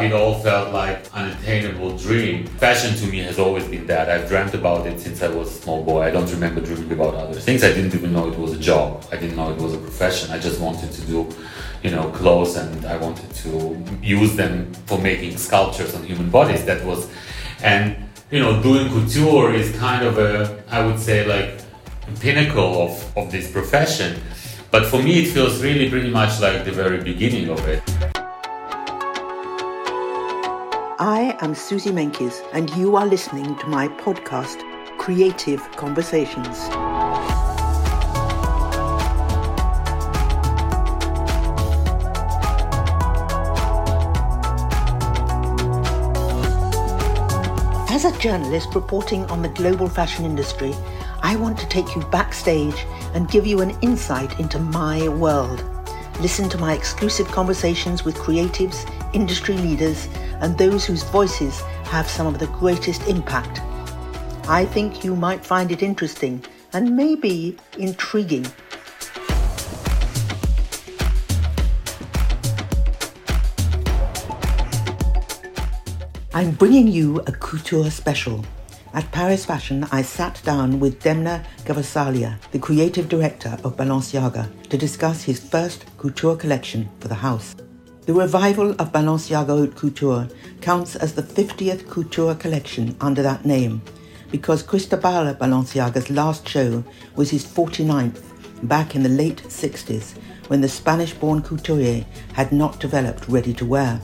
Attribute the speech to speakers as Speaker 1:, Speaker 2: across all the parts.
Speaker 1: It all felt like an attainable dream. Fashion to me has always been that. I've dreamt about it since I was a small boy. I don't remember dreaming about other things. I didn't even know it was a job. I didn't know it was a profession. I just wanted to do, you know, clothes and I wanted to use them for making sculptures on human bodies. That was, and you know, doing couture is kind of a, I would say, like pinnacle of, of this profession. But for me, it feels really pretty much like the very beginning of it.
Speaker 2: I am Suzy Menkes, and you are listening to my podcast, Creative Conversations. As a journalist reporting on the global fashion industry, I want to take you backstage and give you an insight into my world. Listen to my exclusive conversations with creatives, industry leaders, and those whose voices have some of the greatest impact. I think you might find it interesting and maybe intriguing. I'm bringing you a couture special. At Paris Fashion, I sat down with Demna Gvasalia, the creative director of Balenciaga, to discuss his first couture collection for the house. The revival of Balenciaga Haute Couture counts as the 50th couture collection under that name because Cristobal Balenciaga's last show was his 49th back in the late 60s when the Spanish born couturier had not developed ready to wear.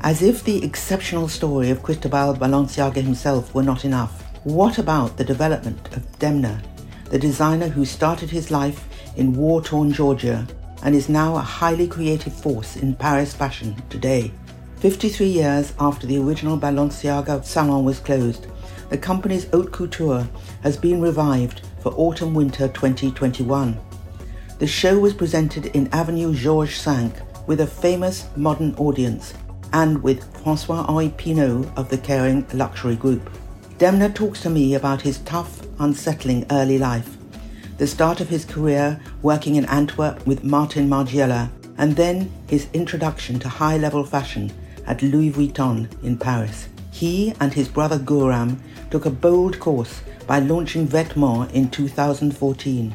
Speaker 2: As if the exceptional story of Cristobal Balenciaga himself were not enough, what about the development of Demna, the designer who started his life in war torn Georgia and is now a highly creative force in Paris fashion today. 53 years after the original Balenciaga salon was closed, the company's haute couture has been revived for autumn winter 2021. The show was presented in Avenue George V with a famous modern audience and with Francois Henri Pinault of the Kering Luxury Group. Demna talks to me about his tough, unsettling early life the start of his career working in Antwerp with Martin Margiela, and then his introduction to high level fashion at Louis Vuitton in Paris. He and his brother Guram took a bold course by launching Vetements in 2014,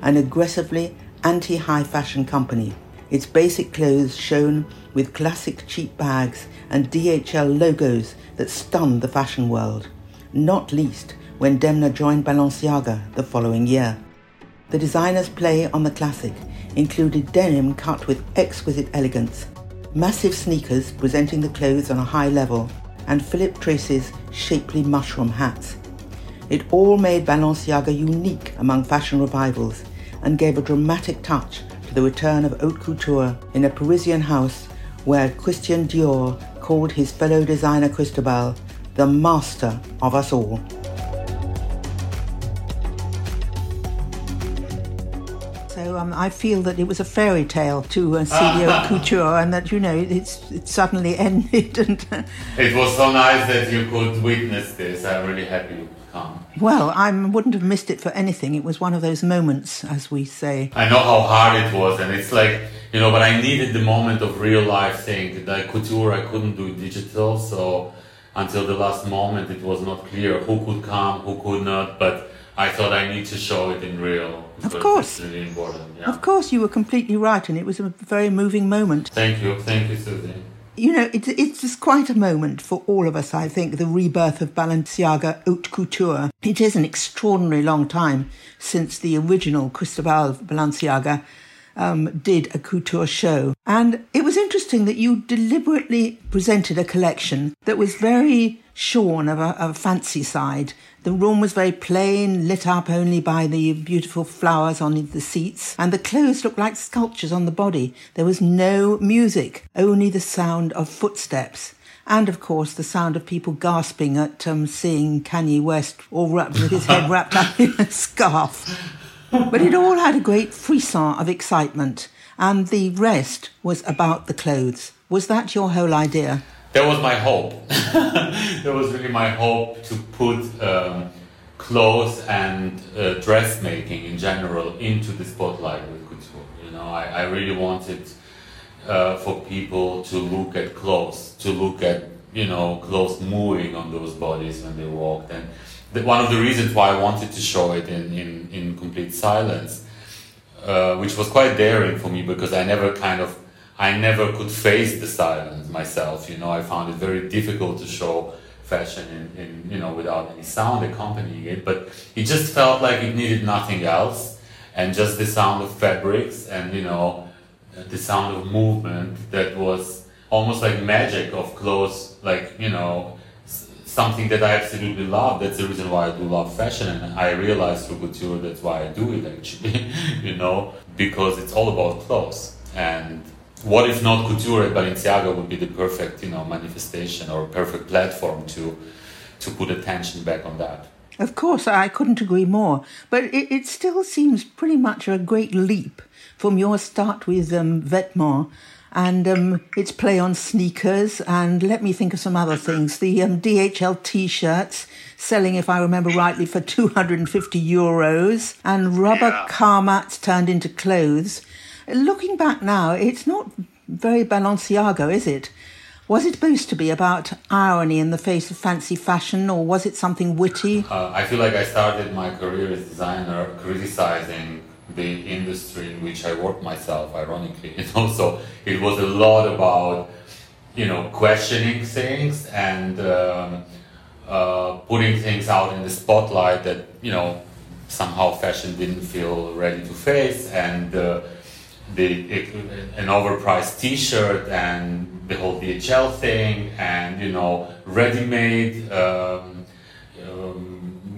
Speaker 2: an aggressively anti high fashion company. Its basic clothes shown with classic cheap bags and DHL logos that stunned the fashion world, not least when Demna joined Balenciaga the following year. The designer's play on the classic included denim cut with exquisite elegance, massive sneakers presenting the clothes on a high level, and Philip Treacy's shapely mushroom hats. It all made Balenciaga unique among fashion revivals and gave a dramatic touch to the return of haute couture in a Parisian house where Christian Dior called his fellow designer Cristobal the master of us all. Um, I feel that it was a fairy tale to uh, CEO Couture, and that you know it's it suddenly ended. And
Speaker 1: it was so nice that you could witness this. I'm really happy you could come.
Speaker 2: Well, I wouldn't have missed it for anything. It was one of those moments, as we say.
Speaker 1: I know how hard it was, and it's like you know, but I needed the moment of real life thing. Like couture, I couldn't do digital, so until the last moment, it was not clear who could come, who could not, but I thought I need to show it in real.
Speaker 2: Of course.
Speaker 1: Really important. Yeah.
Speaker 2: Of course, you were completely right, and it was a very moving moment.
Speaker 1: Thank you. Thank you, Suzy.
Speaker 2: You know, it's, it's just quite a moment for all of us, I think, the rebirth of Balenciaga haute couture. It is an extraordinary long time since the original Cristobal Balenciaga um, did a couture show. And it was interesting that you deliberately presented a collection that was very shorn of a, of a fancy side. The room was very plain, lit up only by the beautiful flowers on the seats, and the clothes looked like sculptures on the body. There was no music, only the sound of footsteps. And of course, the sound of people gasping at um, seeing Kanye West all wrapped with his head wrapped up in a scarf. But it all had a great frisson of excitement, and the rest was about the clothes. Was that your whole idea?
Speaker 1: That was my hope. that was really my hope to put um, clothes and uh, dressmaking in general into the spotlight with couture. You know, I, I really wanted uh, for people to look at clothes, to look at you know clothes moving on those bodies when they walked, and the, one of the reasons why I wanted to show it in in, in complete silence, uh, which was quite daring for me because I never kind of I never could face the silence myself. You know, I found it very difficult to show fashion in, in you know without any sound accompanying it, but it just felt like it needed nothing else, and just the sound of fabrics and you know the sound of movement that was almost like magic of clothes, like you know something that I absolutely love. That's the reason why I do love fashion, and I realized through couture that's why I do it actually, you know, because it's all about clothes. And what if not couture at Balenciaga would be the perfect, you know, manifestation or perfect platform to to put attention back on that.
Speaker 2: Of course, I couldn't agree more. But it, it still seems pretty much a great leap from your start with um, Vetements and um, its play on sneakers. And let me think of some other things. The um, DHL T-shirts selling, if I remember rightly, for 250 euros, and rubber yeah. car mats turned into clothes. Looking back now, it's not very Balenciaga, is it? Was it supposed to be about irony in the face of fancy fashion, or was it something witty?
Speaker 1: Uh, I feel like I started my career as designer criticizing the industry in which I work myself, ironically. And also, it was a lot about, you know, questioning things and um, uh, putting things out in the spotlight that, you know, somehow fashion didn't feel ready to face and uh, the an overpriced T-shirt and the whole DHL thing and you know ready-made um,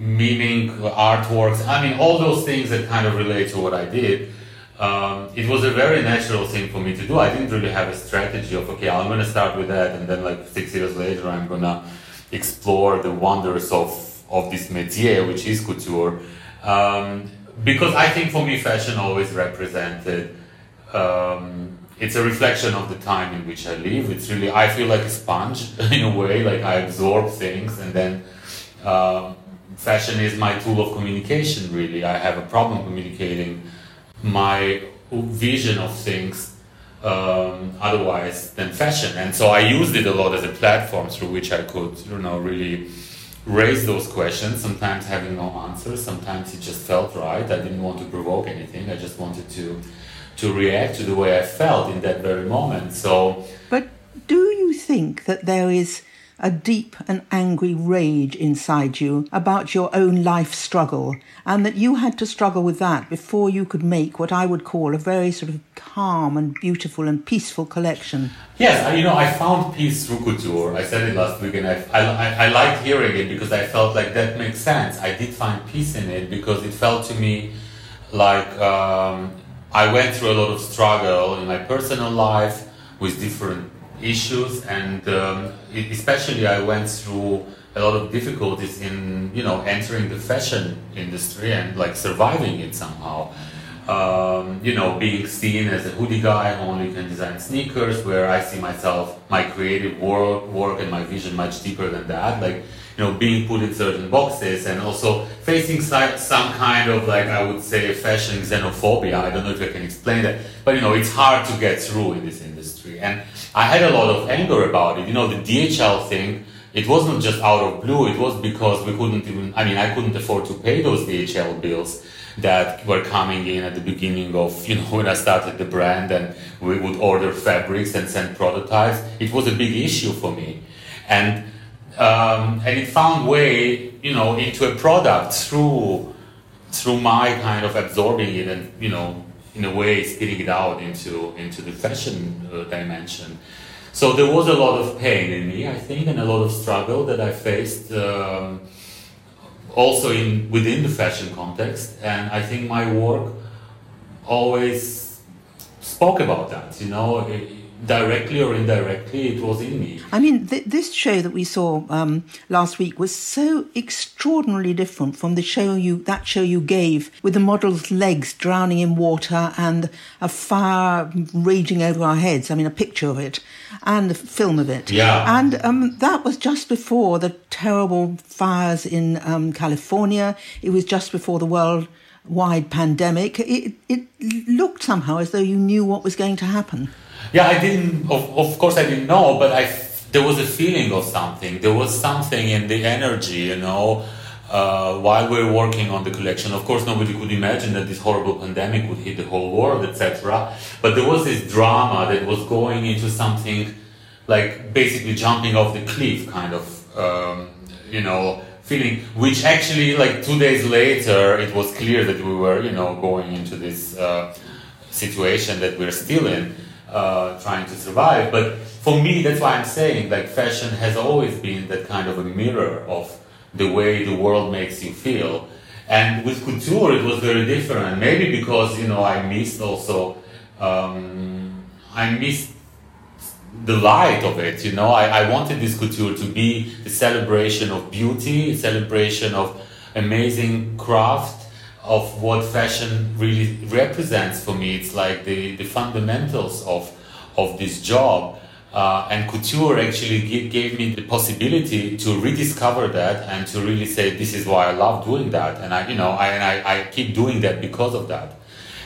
Speaker 1: meaning artworks. I mean, all those things that kind of relate to what I did. Um, it was a very natural thing for me to do. I didn't really have a strategy of okay, I'm gonna start with that, and then like six years later, I'm gonna explore the wonders of of this métier, which is couture. Um, because I think for me, fashion always represented. Um, it's a reflection of the time in which I live. It's really I feel like a sponge in a way, like I absorb things and then. Um, fashion is my tool of communication really. I have a problem communicating my vision of things um, otherwise than fashion. And so i used it a lot as a platform through which i could you know really raise those questions sometimes having no answers sometimes it just felt right. I didn't want to provoke anything. I just wanted to to react to the way i felt in that very moment. So
Speaker 2: but do you think that there is a deep and angry rage inside you about your own life struggle, and that you had to struggle with that before you could make what I would call a very sort of calm and beautiful and peaceful collection.
Speaker 1: Yes, you know, I found peace through couture. I said it last week, and I, I, I liked hearing it because I felt like that makes sense. I did find peace in it because it felt to me like um, I went through a lot of struggle in my personal life with different issues, and um, especially I went through a lot of difficulties in you know entering the fashion industry and like surviving it somehow. Um, you know, being seen as a hoodie guy who only can design sneakers, where I see myself, my creative work, work and my vision much deeper than that. Like, you know, being put in certain boxes and also facing some kind of like, I would say, fashion xenophobia. I don't know if I can explain that, but you know, it's hard to get through in this industry. And I had a lot of anger about it. You know, the DHL thing, it wasn't just out of blue, it was because we couldn't even, I mean, I couldn't afford to pay those DHL bills that were coming in at the beginning of, you know, when I started the brand and we would order fabrics and send prototypes. It was a big issue for me. And, um, and it found way, you know, into a product through, through my kind of absorbing it and, you know, in a way spitting it out into into the fashion uh, dimension. So there was a lot of pain in me, I think, and a lot of struggle that I faced, um, also in within the fashion context. And I think my work always spoke about that. You know, it, directly or indirectly, it was in me.
Speaker 2: I mean, th- this show that we saw um, last week was so extraordinarily different from the show you that show you gave with the model's legs drowning in water and a fire raging over our heads. I mean, a picture of it and a film of it.
Speaker 1: Yeah.
Speaker 2: And um, that was just before the terrible fires in um, California. It was just before the world wide pandemic. It, it looked somehow as though you knew what was going to happen.
Speaker 1: Yeah, I didn't. Of, of course, I didn't know, but I there was a feeling of something. There was something in the energy, you know. Uh, while we were working on the collection, of course, nobody could imagine that this horrible pandemic would hit the whole world, etc. But there was this drama that was going into something like basically jumping off the cliff, kind of, um, you know, feeling. Which actually, like two days later, it was clear that we were, you know, going into this uh, situation that we're still in uh, trying to survive. But for me, that's why I'm saying like fashion has always been that kind of a mirror of the way the world makes you feel. And with couture, it was very different. Maybe because you know I missed also, um, I missed the light of it. You know, I, I wanted this couture to be a celebration of beauty, a celebration of amazing craft, of what fashion really represents for me. It's like the, the fundamentals of, of this job. Uh, and couture actually give, gave me the possibility to rediscover that and to really say this is why I love doing that and I you know I, and I, I keep doing that because of that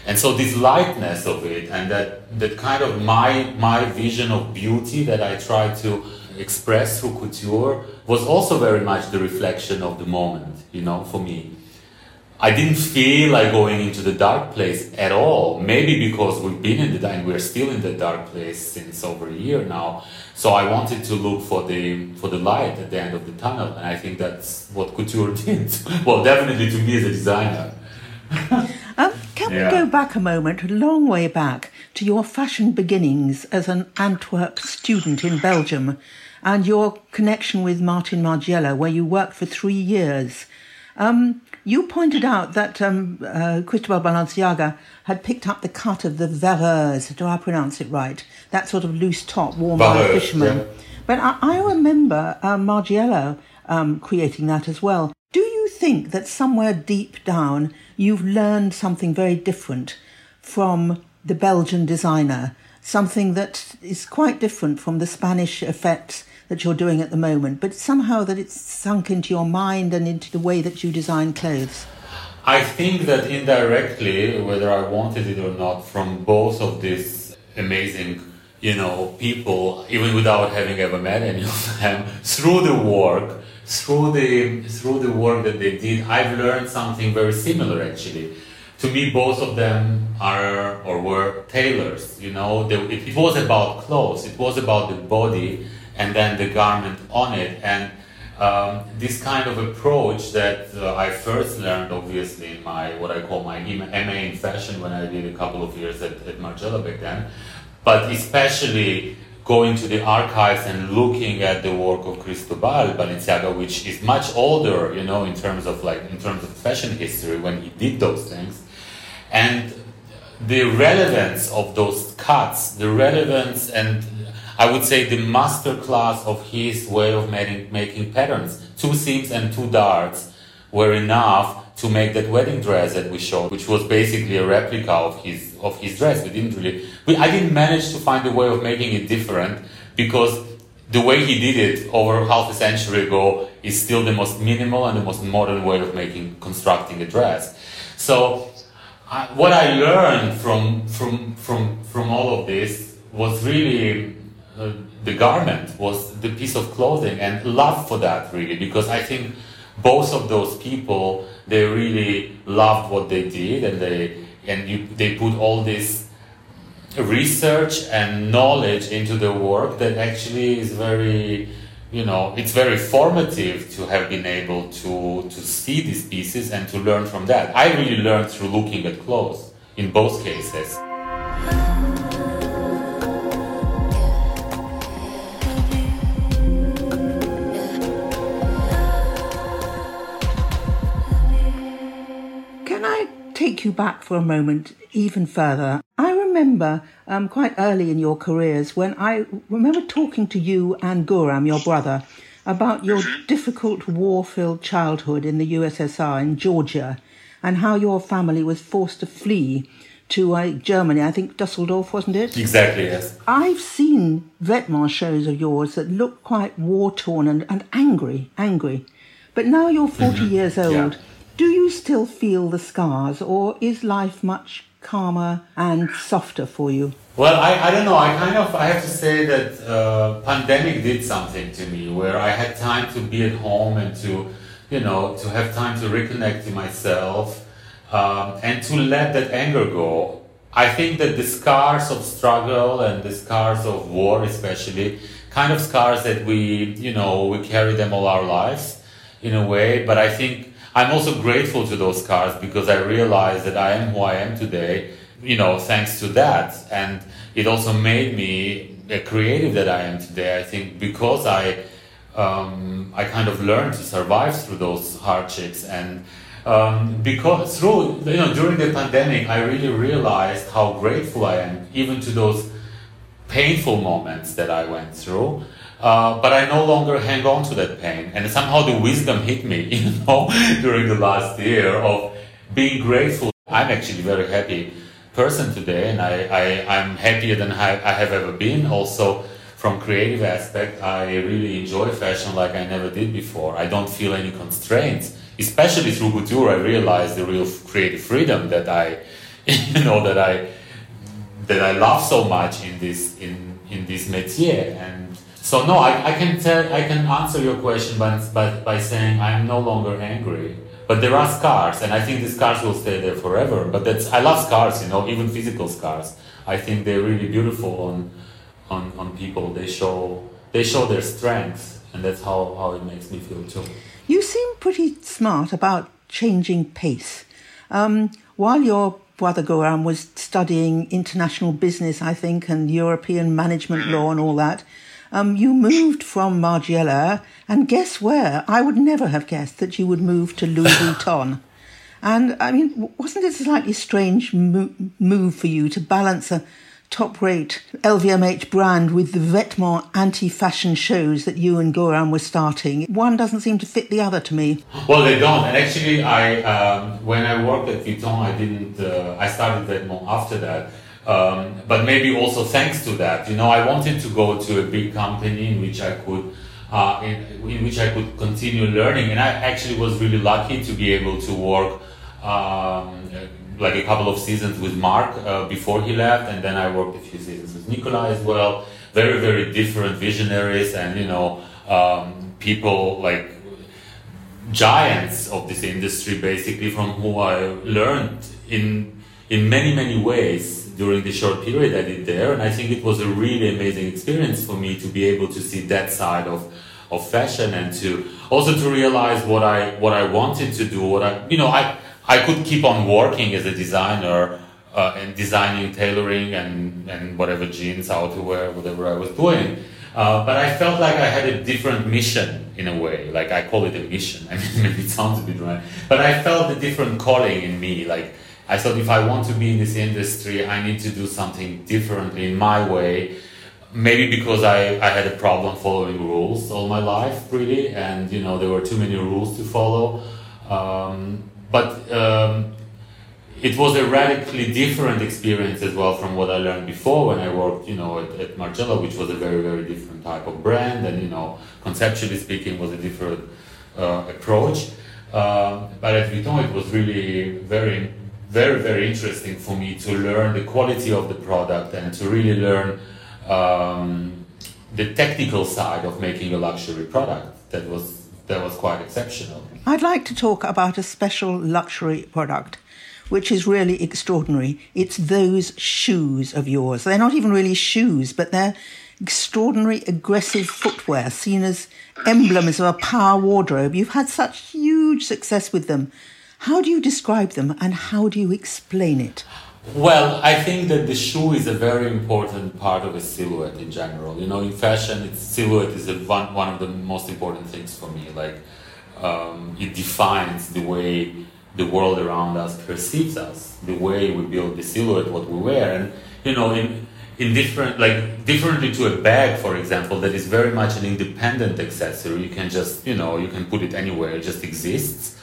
Speaker 1: and so this lightness of it and that that kind of my my vision of beauty that I try to express through couture was also very much the reflection of the moment you know for me I didn't feel like going into the dark place at all. Maybe because we've been in the and we're still in the dark place since over a year now. So I wanted to look for the for the light at the end of the tunnel, and I think that's what couture did. well, definitely to me as a designer.
Speaker 2: um, can yeah. we go back a moment, a long way back, to your fashion beginnings as an Antwerp student in Belgium, and your connection with Martin Margiela, where you worked for three years? Um, you pointed out that um, uh, Cristobal Balenciaga had picked up the cut of the vareuse. Do I pronounce it right? That sort of loose top worn by a fisherman. Yeah. But I, I remember uh, Margiela um, creating that as well. Do you think that somewhere deep down you've learned something very different from the Belgian designer? Something that is quite different from the Spanish effects that you're doing at the moment, but somehow that it's sunk into your mind and into the way that you design clothes?
Speaker 1: I think that indirectly, whether I wanted it or not, from both of these amazing, you know, people, even without having ever met any of them, through the work, through the through the work that they did, I've learned something very similar actually. To me, both of them are or were tailors. You know, they, it, it was about clothes. It was about the body and then the garment on it. And um, this kind of approach that uh, I first learned, obviously, in my what I call my MA in fashion when I did a couple of years at, at Margiela back then, but especially going to the archives and looking at the work of Cristobal Balenciaga, which is much older, you know, in terms of like in terms of fashion history when he did those things, and the relevance of those cuts, the relevance and I would say the master class of his way of making, making patterns. Two seams and two darts were enough to make that wedding dress that we showed, which was basically a replica of his of his dress. We didn't really, we, I didn't manage to find a way of making it different because the way he did it over half a century ago is still the most minimal and the most modern way of making constructing a dress. So, I, what I learned from from from from all of this was really the garment was the piece of clothing and love for that really because I think both of those people they really loved what they did and they and you, they put all this research and knowledge into the work that actually is very you know it's very formative to have been able to to see these pieces and to learn from that. I really learned through looking at clothes in both cases
Speaker 2: take you back for a moment even further. I remember um, quite early in your careers when I remember talking to you and Guram, your brother, about your mm-hmm. difficult war filled childhood in the USSR in Georgia and how your family was forced to flee to uh, Germany. I think Dusseldorf, wasn't it?
Speaker 1: Exactly, yes.
Speaker 2: I've seen Vetements shows of yours that look quite war torn and, and angry, angry. But now you're 40 mm-hmm. years old. Yeah. Do you still feel the scars, or is life much calmer and softer for you?
Speaker 1: Well, I, I don't know. I kind of I have to say that uh, pandemic did something to me where I had time to be at home and to, you know, to have time to reconnect to myself um, and to let that anger go. I think that the scars of struggle and the scars of war, especially, kind of scars that we, you know, we carry them all our lives in a way. But I think I'm also grateful to those scars because I realize that I am who I am today, you know, thanks to that. And it also made me a creative that I am today. I think because I, um, I kind of learned to survive through those hardships and um, because through you know during the pandemic I really realized how grateful I am even to those painful moments that I went through. Uh, but I no longer hang on to that pain, and somehow the wisdom hit me, you know, during the last year of being grateful. I'm actually very happy person today, and I, I I'm happier than I, I have ever been. Also, from creative aspect, I really enjoy fashion like I never did before. I don't feel any constraints, especially through couture. I realized the real creative freedom that I, you know, that I that I love so much in this in in this métier. And so no, I, I can tell I can answer your question by, by by saying I'm no longer angry. But there are scars, and I think these scars will stay there forever. But that's I love scars, you know, even physical scars. I think they're really beautiful on on, on people. They show they show their strengths, and that's how, how it makes me feel too.
Speaker 2: You seem pretty smart about changing pace. Um, while your brother Guram was studying international business, I think, and European management law and all that. Um, you moved from Margiela, and guess where? I would never have guessed that you would move to Louis Vuitton. And I mean, wasn't it a slightly strange mo- move for you to balance a top rate LVMH brand with the Vetements anti fashion shows that you and Guram were starting. One doesn't seem to fit the other to me.
Speaker 1: Well, they don't. And actually, I um, when I worked at Vuitton, I didn't. Uh, I started Vetements after that. Um, but maybe also thanks to that, you know, I wanted to go to a big company in which I could. Uh, in, in which I could continue learning, and I actually was really lucky to be able to work um, like a couple of seasons with Marc uh, before he left, and then I worked a few seasons with Nicola as well. Very, very different visionaries, and you know, um, people like giants of this industry, basically, from who I learned in in many, many ways during the short period I did there. And I think it was a really amazing experience for me to be able to see that side of of fashion and to also to realize what I what I wanted to do. What I you know I I could keep on working as a designer uh, and designing tailoring and, and whatever jeans, outerwear, whatever I was doing. Uh, but I felt like I had a different mission in a way. Like I call it a mission. I mean, it sounds a bit right, but I felt a different calling in me. Like I thought, if I want to be in this industry, I need to do something differently in my way. Maybe because I, I had a problem following rules all my life, really, and you know there were too many rules to follow. Um, but um, it was a radically different experience as well from what I learned before when I worked, you know, at, at which was a very, very different type of brand, and you know, conceptually speaking, was a different uh, approach. Um, but at Vuitton, it was really very, very, very interesting for me to learn the quality of the product and to really learn um, the technical side of making a luxury product. That was that was quite exceptional.
Speaker 2: I'd like to talk about a special luxury product which is really extraordinary. It's those shoes of yours. They're not even really shoes, but they're extraordinary aggressive footwear seen as emblems of a power wardrobe. You've had such huge success with them. How do you describe them and how do you explain it?
Speaker 1: Well, I think that the shoe is a very important part of a silhouette in general. You know, in fashion, silhouette is one, one of the most important things for me. Like, um, it defines the way the world around us perceives us, the way we build the silhouette, what we wear, and you know, in in different like differently to a bag, for example, that is very much an independent accessory. You can just you know you can put it anywhere; it just exists.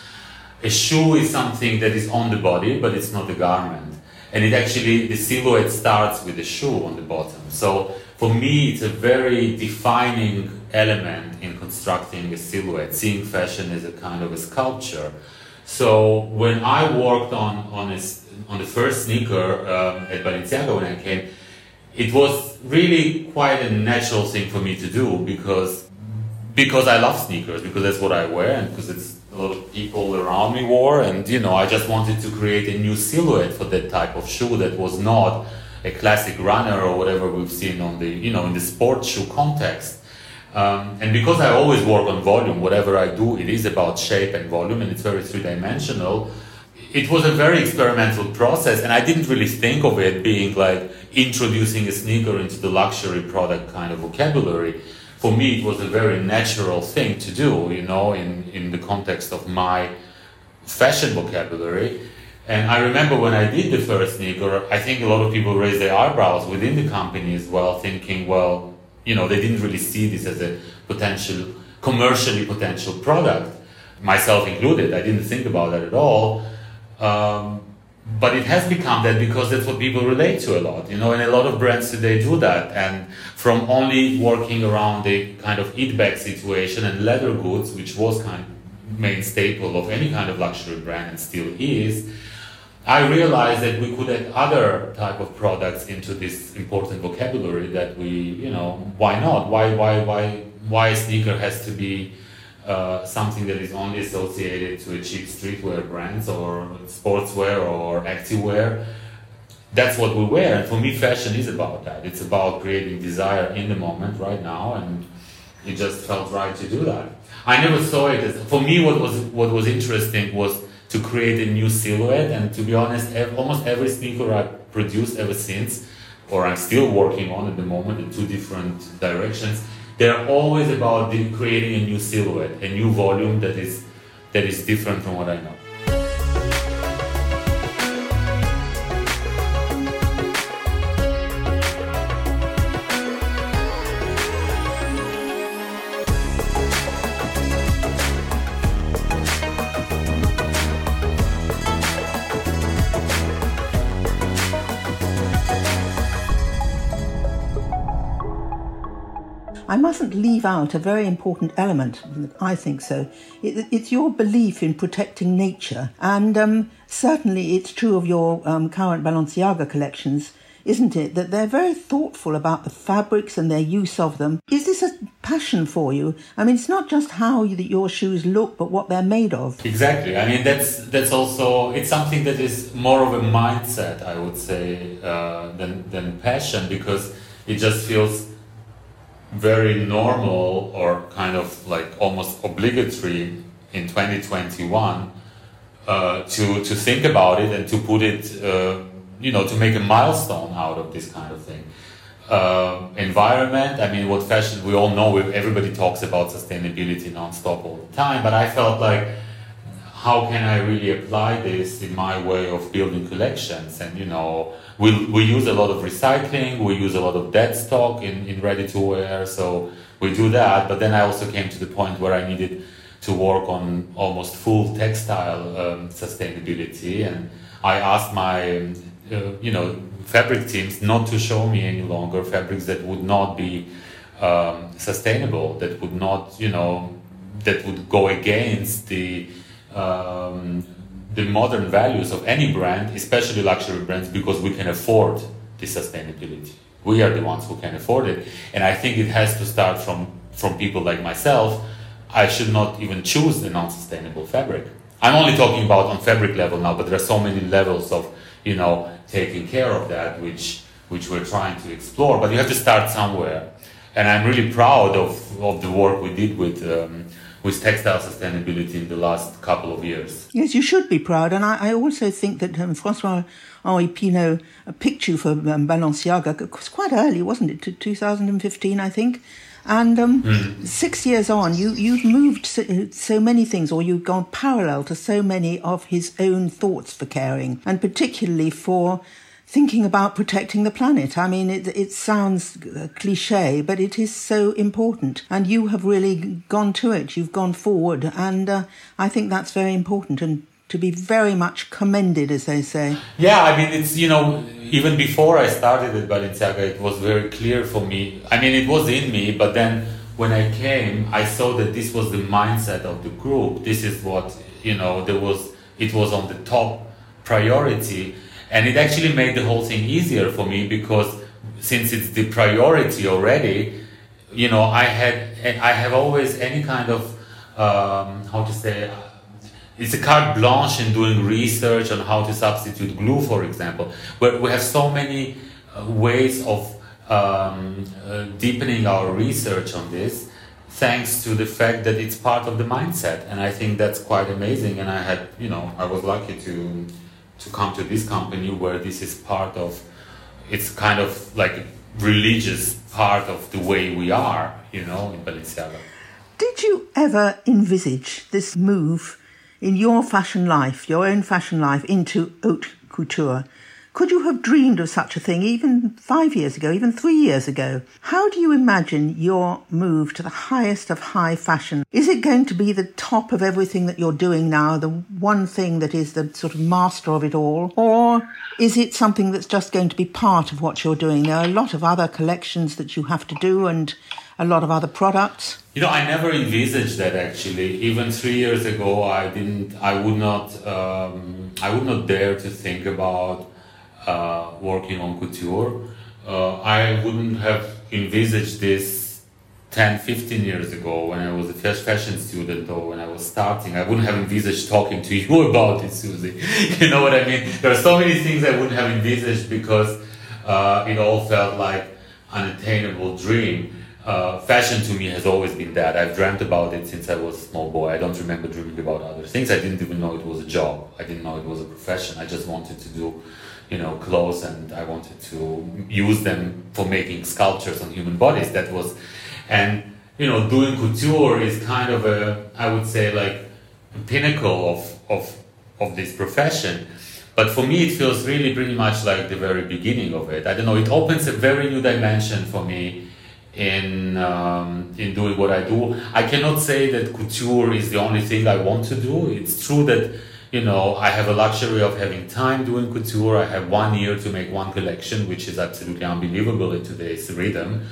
Speaker 1: A shoe is something that is on the body, but it's not a garment, and it actually the silhouette starts with the shoe on the bottom. So for me, it's a very defining element in constructing a silhouette, seeing fashion as a kind of a sculpture. So when I worked on, on a on the first sneaker um, at Balenciaga when I came, it was really quite a natural thing for me to do because because I love sneakers because that's what I wear and because it's a lot of people around me wore. And you know I just wanted to create a new silhouette for that type of shoe that was not a classic runner or whatever we've seen on the you know in the sports shoe context. Um, and because I always work on volume, whatever I do, it is about shape and volume, and it's very three dimensional it was a very experimental process and i didn't really think of it being like introducing a sneaker into the luxury product kind of vocabulary for me it was a very natural thing to do you know in, in the context of my fashion vocabulary. And i remember when i did the first sneaker i think a lot of people raised their eyebrows within the company as well thinking well you know they didn't really see this as a potential commercially potential product myself included. I didn't think about that at all. Um, but it has become that because that's what people relate to a lot, you know, and a lot of brands today do that. And from only working around the kind of eat bag situation and leather goods, which was kind of main staple of any kind of luxury brand and still is, I realized that we could add other type of products into this important vocabulary that we, you know, why not? Why, why, why, why a sneaker has to be uh, something that is only associated to a cheap streetwear brands or sportswear or activewear. That's what we wear, and for me, fashion is about that. It's about creating desire in the moment, right now, and it just felt right to do that. I never saw it as for me. What was what was interesting was to create a new silhouette, and to be honest, ev- almost every sneaker I produced ever since, or I'm still working on at the moment in two different directions they're always about creating a new silhouette, a new volume that is that is different from what I know.
Speaker 2: Leave out a very important element, I think so. It, it's your belief in protecting nature, and um, certainly it's true of your um, current Balenciaga collections, isn't it? That they're very thoughtful about the fabrics and their use of them. Is this a passion for you? I mean, it's not just how you, your shoes look, but what they're made of.
Speaker 1: Exactly. I mean, that's that's also it's something that is more of a mindset, I would say, uh, than than passion, because it just feels very normal or kind of like almost obligatory in 2021 uh, to to think about it and to put it uh, you know to make a milestone out of this kind of thing. Uh, environment i mean what fashion we all know everybody talks about sustainability non-stop all the time but i felt like how can I really apply this in my way of building collections? And you know, we we use a lot of recycling, we use a lot of dead stock in, in ready to wear, so we do that. But then I also came to the point where I needed to work on almost full textile um, sustainability, and I asked my uh, you know fabric teams not to show me any longer fabrics that would not be um, sustainable, that would not you know that would go against the um, the modern values of any brand, especially luxury brands, because we can afford the sustainability. We are the ones who can afford it, and I think it has to start from from people like myself. I should not even choose the non-sustainable fabric. I'm only talking about on fabric level now, but there are so many levels of you know taking care of that, which which we're trying to explore. But you have to start somewhere, and I'm really proud of of the work we did with. Um, with textile sustainability in the last couple of years.
Speaker 2: Yes, you should be proud. And I, I also think that um, Francois Henri Pinault picked you for um, Balenciaga. It was quite early, wasn't it? To 2015, I think. And um, mm. six years on, you, you've moved so, so, many things, or you've gone parallel to so many of his own thoughts for caring, and particularly for thinking about protecting the planet. I mean, it, it sounds cliche, but it is so important. And you have really gone to it. You've gone forward. And uh, I think that's very important and to be very much commended, as they say.
Speaker 1: Yeah, I mean, it's, you know, even before I started at Balenciaga, it was very clear for me. I mean, it was in me, but then when I came, I saw that this was the mindset of the group. This is what, you know, there was, it was on the top priority and it actually made the whole thing easier for me because since it's the priority already, you know, I had I have always any kind of um, how to say it's a carte blanche in doing research on how to substitute glue, for example, where we have so many uh, ways of um, uh, deepening our research on this thanks to the fact that it's part of the mindset. And i think that's quite amazing. And i had you know i was lucky to to come to this company where this is part of it's kind of like religious part of the way we are you know in balenciaga.
Speaker 2: Did you ever envisage this move in your fashion life your own fashion life into haute couture could you have dreamed of such a thing even five years ago, even three years ago? How do you imagine your move to the highest of high fashion? Is it going to be the top of everything that you're doing now, the one thing that is the sort of master of it all? Or is it something that's just going to be part of what you're doing? There are a lot of other collections that you have to do and a lot of other products.
Speaker 1: You know, I never envisaged that actually. Even three years ago, I didn't. I would not. Um, I would not dare to think about uh, working on couture. Uh, I wouldn't have envisaged this 10, 15 years ago when I was a fashion student or when I was starting. I wouldn't have envisaged talking to you about it, Suzy. you know what I mean? There are so many things I wouldn't have envisaged because uh, it all felt like an attainable dream. Uh, fashion to me has always been that. I've dreamt about it since I was a small boy. I don't remember dreaming about other things. I didn't even know it was a job. I didn't know it was a profession. I just wanted to do you know clothes and I wanted to use them for making sculptures on human bodies. That was, and you know doing couture is kind of a I would say like pinnacle of of of this profession. But for me, it feels really pretty much like the very beginning of it. I don't know. It opens a very new dimension for me in um, in doing what I do. I cannot say that couture is the only thing I want to do. It's true that you know, I have a luxury of having time doing couture. I have one year to make one collection, which is absolutely unbelievable in today's rhythm.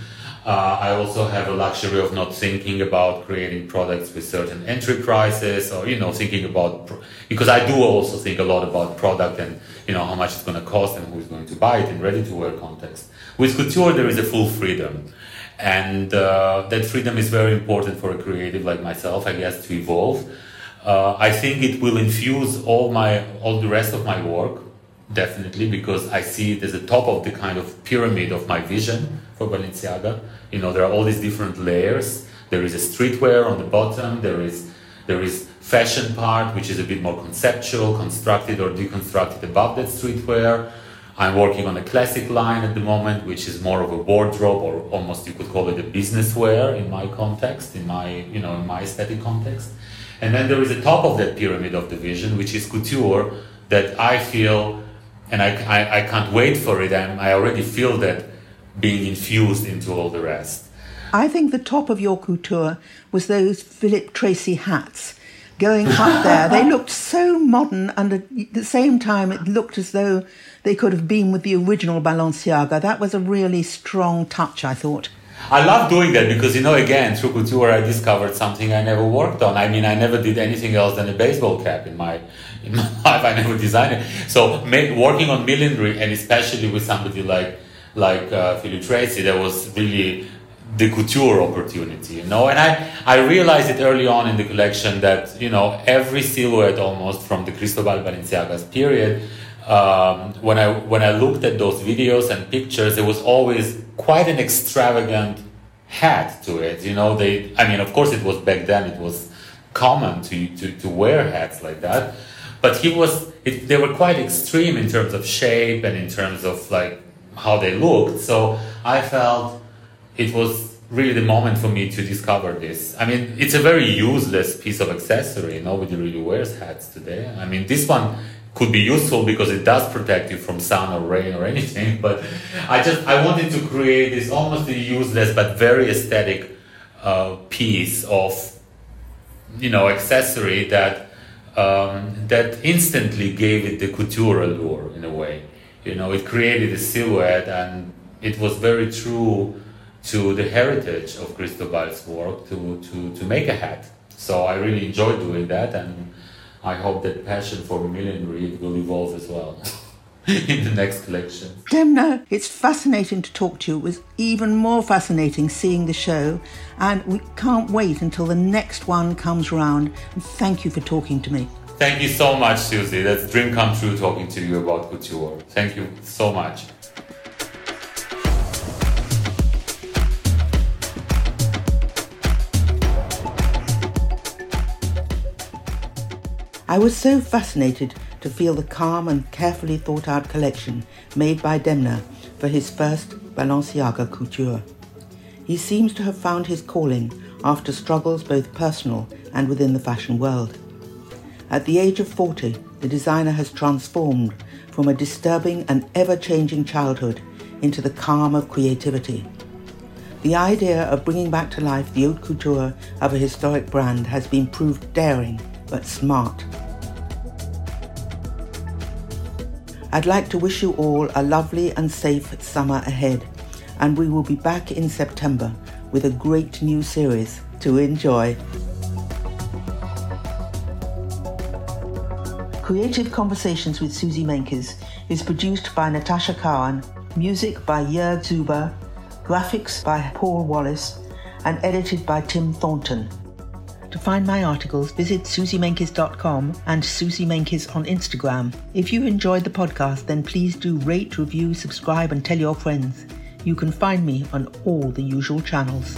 Speaker 1: Uh, I also have a luxury of not thinking about creating products with certain entry prices or, you know, thinking about, pro- because I do also think a lot about product and, you know, how much it's going to cost and who's going to buy it in ready to wear context. With couture, there is a full freedom. And uh, that freedom is very important for a creative like myself, I guess, to evolve. Uh, I think it will infuse all my all the rest of my work definitely because I see it as the top of the kind of pyramid of my vision for Balenciaga. You know, there are all these different layers. There is a streetwear on the bottom. There is there is fashion part, which is a bit more conceptual, constructed or deconstructed above that streetwear. I'm working on a classic line at the moment, which is more of a wardrobe, or almost you could call it a business wear in my context, in my you know in my aesthetic context. And then there is a top of that pyramid of the vision, which is couture, that I feel, and I, I, I can't wait for it, and I already feel that being infused into all the rest.
Speaker 2: I think the top of your couture was those Philip Treacy hats going up there. They looked so modern, and at the same time, it looked as though they could have been with the original Balenciaga. That was a really strong touch, I thought.
Speaker 1: I love doing that because you know again through couture I discovered something I never worked on. I mean I never did anything else than a baseball cap in my in my life. I never designed it. So make, working on millinery and especially with somebody like like uh, Philip Treacy, that was really the couture opportunity, you know. And I I realized it early on in the collection that you know every silhouette almost from the Cristobal Balenciaga's period um, when I when I looked at those videos and pictures, it was always quite an extravagant hat to it. You know, they. I mean, of course, it was back then. It was common to to, to wear hats like that, but he was. It, they were quite extreme in terms of shape and in terms of like how they looked. So I felt it was really the moment for me to discover this. I mean, it's a very useless piece of accessory. Nobody really wears hats today. I mean, this one could be useful because it does protect you from sun or rain or anything. But I just I wanted to create this almost useless but very aesthetic uh, piece of you know accessory that um, that instantly gave it the couture allure in a way. You know, it created a silhouette and it was very true to the heritage of Cristobal's work to, to, to make a hat. So I really enjoyed doing that and I hope that passion for millinery will evolve as well. in the next collection.
Speaker 2: Demna, it's fascinating to talk to you. It was even more fascinating seeing the show, and we can't wait until the next one comes round. And thank you for talking to me.
Speaker 1: Thank you so much, Suzy. That's a dream come true talking to you about couture. Thank you so much.
Speaker 2: I was so fascinated to feel the calm and carefully thought out collection made by Demna for his first Balenciaga couture. He seems to have found his calling after struggles both personal and within the fashion world. At the age of 40, the designer has transformed from a disturbing and ever changing childhood into the calm of creativity. The idea of bringing back to life the haute couture of a historic brand has been proved daring but smart. I'd like to wish you all a lovely and safe summer ahead, and we will be back in September with a great new series to enjoy. Creative Conversations with Suzy Menkes is produced by Natasha Cowan, music by Jörg Zuber, graphics by Paul Wallace, and edited by Tim Thornton. To find my articles, visit suzymenkes.com and Suzy Menkes on Instagram. If you enjoyed the podcast, then please do rate, review, subscribe, and tell your friends. You can find me on all the usual channels.